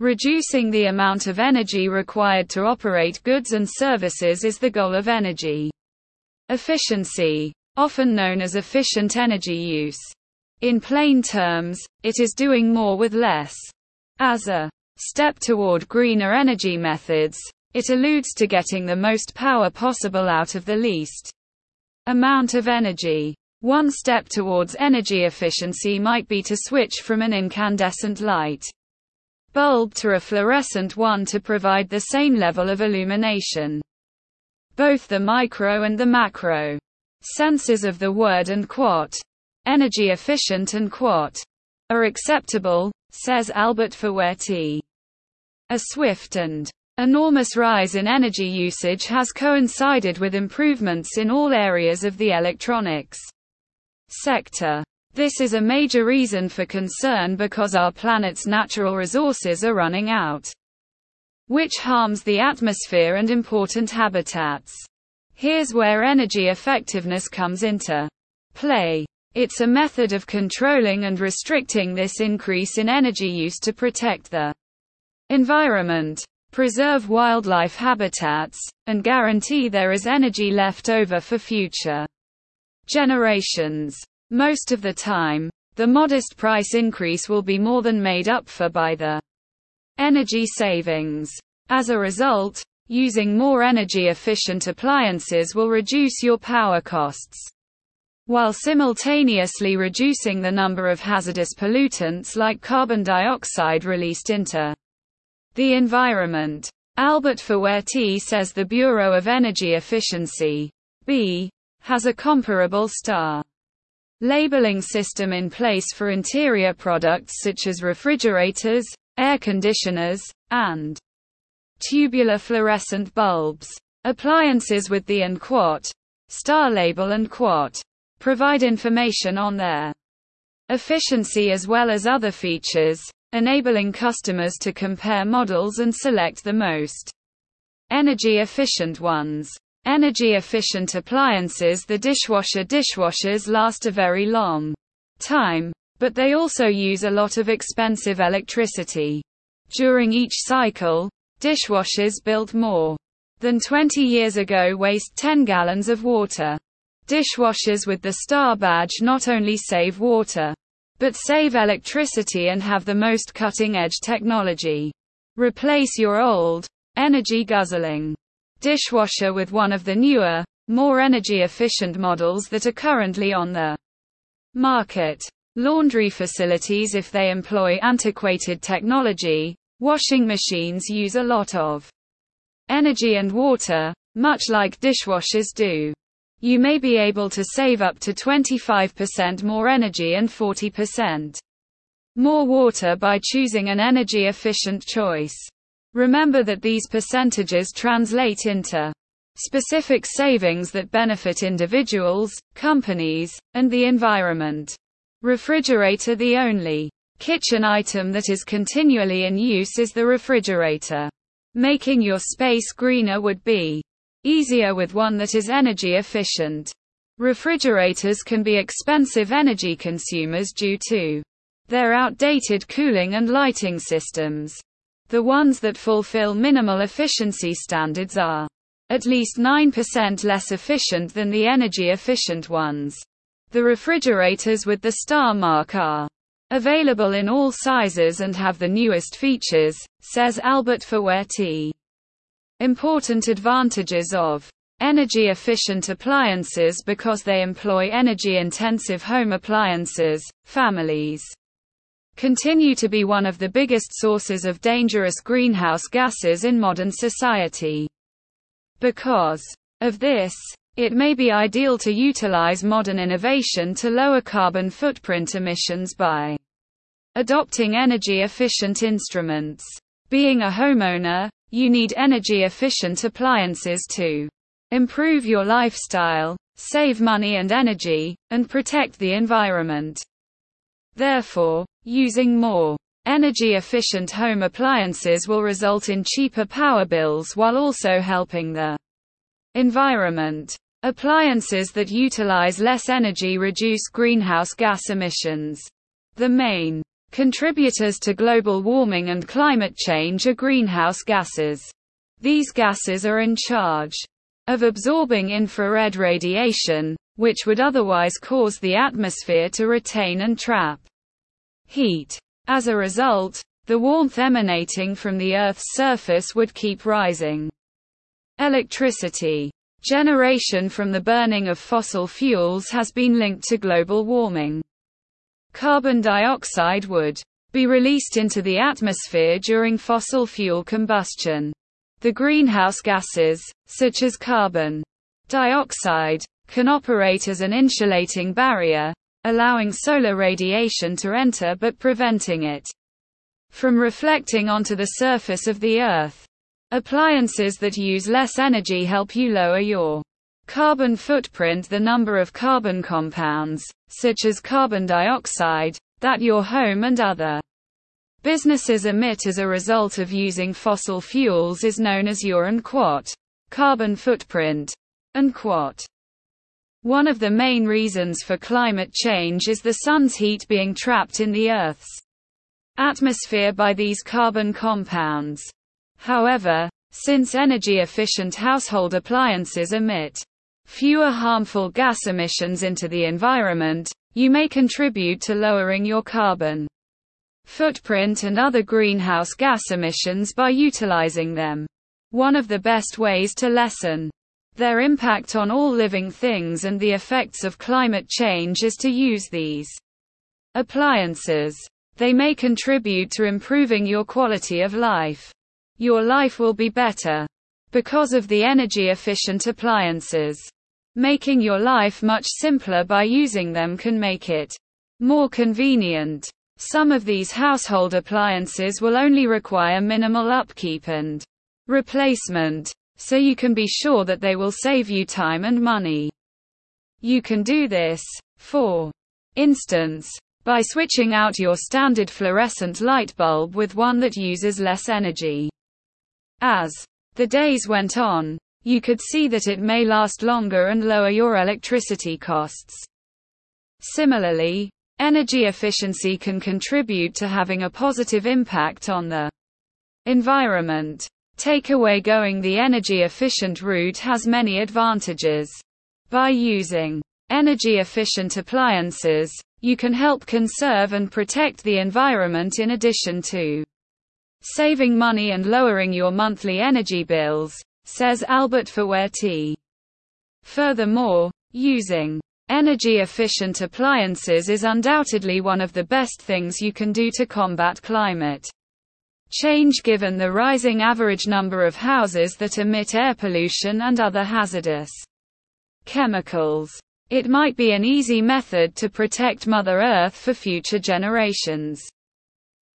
Reducing the amount of energy required to operate goods and services is the goal of energy efficiency, often known as efficient energy use. In plain terms, it is doing more with less. As a step toward greener energy methods, it alludes to getting the most power possible out of the least amount of energy. One step towards energy efficiency might be to switch from an incandescent light bulb to a fluorescent one to provide the same level of illumination. Both the micro and the macro senses of the word and quat, energy efficient and quat, are acceptable, says Albert Fouerti. A swift and enormous rise in energy usage has coincided with improvements in all areas of the electronics sector. This is a major reason for concern because our planet's natural resources are running out, which harms the atmosphere and important habitats. Here's where energy effectiveness comes into play. It's a method of controlling and restricting this increase in energy use to protect the environment, preserve wildlife habitats, and guarantee there is energy left over for future generations. Most of the time, the modest price increase will be more than made up for by the energy savings. As a result, using more energy efficient appliances will reduce your power costs while simultaneously reducing the number of hazardous pollutants like carbon dioxide released into the environment. Albert Fouerti says the Bureau of Energy Efficiency B, has a comparable star labeling system in place for interior products such as refrigerators, air conditioners, and tubular fluorescent bulbs. Appliances with the and quat star label and quat provide information on their efficiency as well as other features, enabling customers to compare models and select the most energy efficient ones. Energy efficient appliances The dishwasher dishwashers last a very long time, but they also use a lot of expensive electricity. During each cycle, dishwashers built more than 20 years ago waste 10 gallons of water. Dishwashers with the star badge not only save water, but save electricity and have the most cutting edge technology. Replace your old, energy guzzling dishwasher with one of the newer, more energy efficient models that are currently on the market. Laundry facilities, if they employ antiquated technology, washing machines use a lot of energy and water, much like dishwashers do you may be able to save up to 25% more energy and 40% more water by choosing an energy efficient choice. Remember that these percentages translate into specific savings that benefit individuals, companies, and the environment. Refrigerator The only kitchen item that is continually in use is the refrigerator. Making your space greener would be easier with one that is energy efficient. Refrigerators can be expensive energy consumers due to their outdated cooling and lighting systems. The ones that fulfill minimal efficiency standards are at least 9% less efficient than the energy efficient ones. The refrigerators with the star mark are available in all sizes and have the newest features, says Albert Fouerti. Important advantages of energy efficient appliances because they employ energy intensive home appliances, families continue to be one of the biggest sources of dangerous greenhouse gases in modern society. Because of this, it may be ideal to utilize modern innovation to lower carbon footprint emissions by adopting energy efficient instruments. Being a homeowner, you need energy efficient appliances to improve your lifestyle, save money and energy, and protect the environment. Therefore, using more energy efficient home appliances will result in cheaper power bills while also helping the environment. Appliances that utilize less energy reduce greenhouse gas emissions. The main Contributors to global warming and climate change are greenhouse gases. These gases are in charge of absorbing infrared radiation, which would otherwise cause the atmosphere to retain and trap heat. As a result, the warmth emanating from the Earth's surface would keep rising. Electricity generation from the burning of fossil fuels has been linked to global warming. Carbon dioxide would be released into the atmosphere during fossil fuel combustion. The greenhouse gases, such as carbon dioxide, can operate as an insulating barrier, allowing solar radiation to enter but preventing it from reflecting onto the surface of the Earth. Appliances that use less energy help you lower your carbon footprint. The number of carbon compounds, such as carbon dioxide, that your home and other businesses emit as a result of using fossil fuels is known as your carbon footprint. One of the main reasons for climate change is the sun's heat being trapped in the Earth's atmosphere by these carbon compounds. However, since energy-efficient household appliances emit fewer harmful gas emissions into the environment, you may contribute to lowering your carbon footprint and other greenhouse gas emissions by utilizing them. One of the best ways to lessen their impact on all living things and the effects of climate change is to use these appliances. They may contribute to improving your quality of life. Your life will be better because of the energy efficient appliances. Making your life much simpler by using them can make it more convenient. Some of these household appliances will only require minimal upkeep and replacement, so you can be sure that they will save you time and money. You can do this, for instance, by switching out your standard fluorescent light bulb with one that uses less energy. As the days went on, you could see that it may last longer and lower your electricity costs. Similarly, energy efficiency can contribute to having a positive impact on the environment. Takeaway going the energy efficient route has many advantages. By using energy efficient appliances, you can help conserve and protect the environment in addition to saving money and lowering your monthly energy bills, says Albert Fouerti. Furthermore, using energy efficient appliances is undoubtedly one of the best things you can do to combat climate change given the rising average number of houses that emit air pollution and other hazardous chemicals. It might be an easy method to protect Mother Earth for future generations.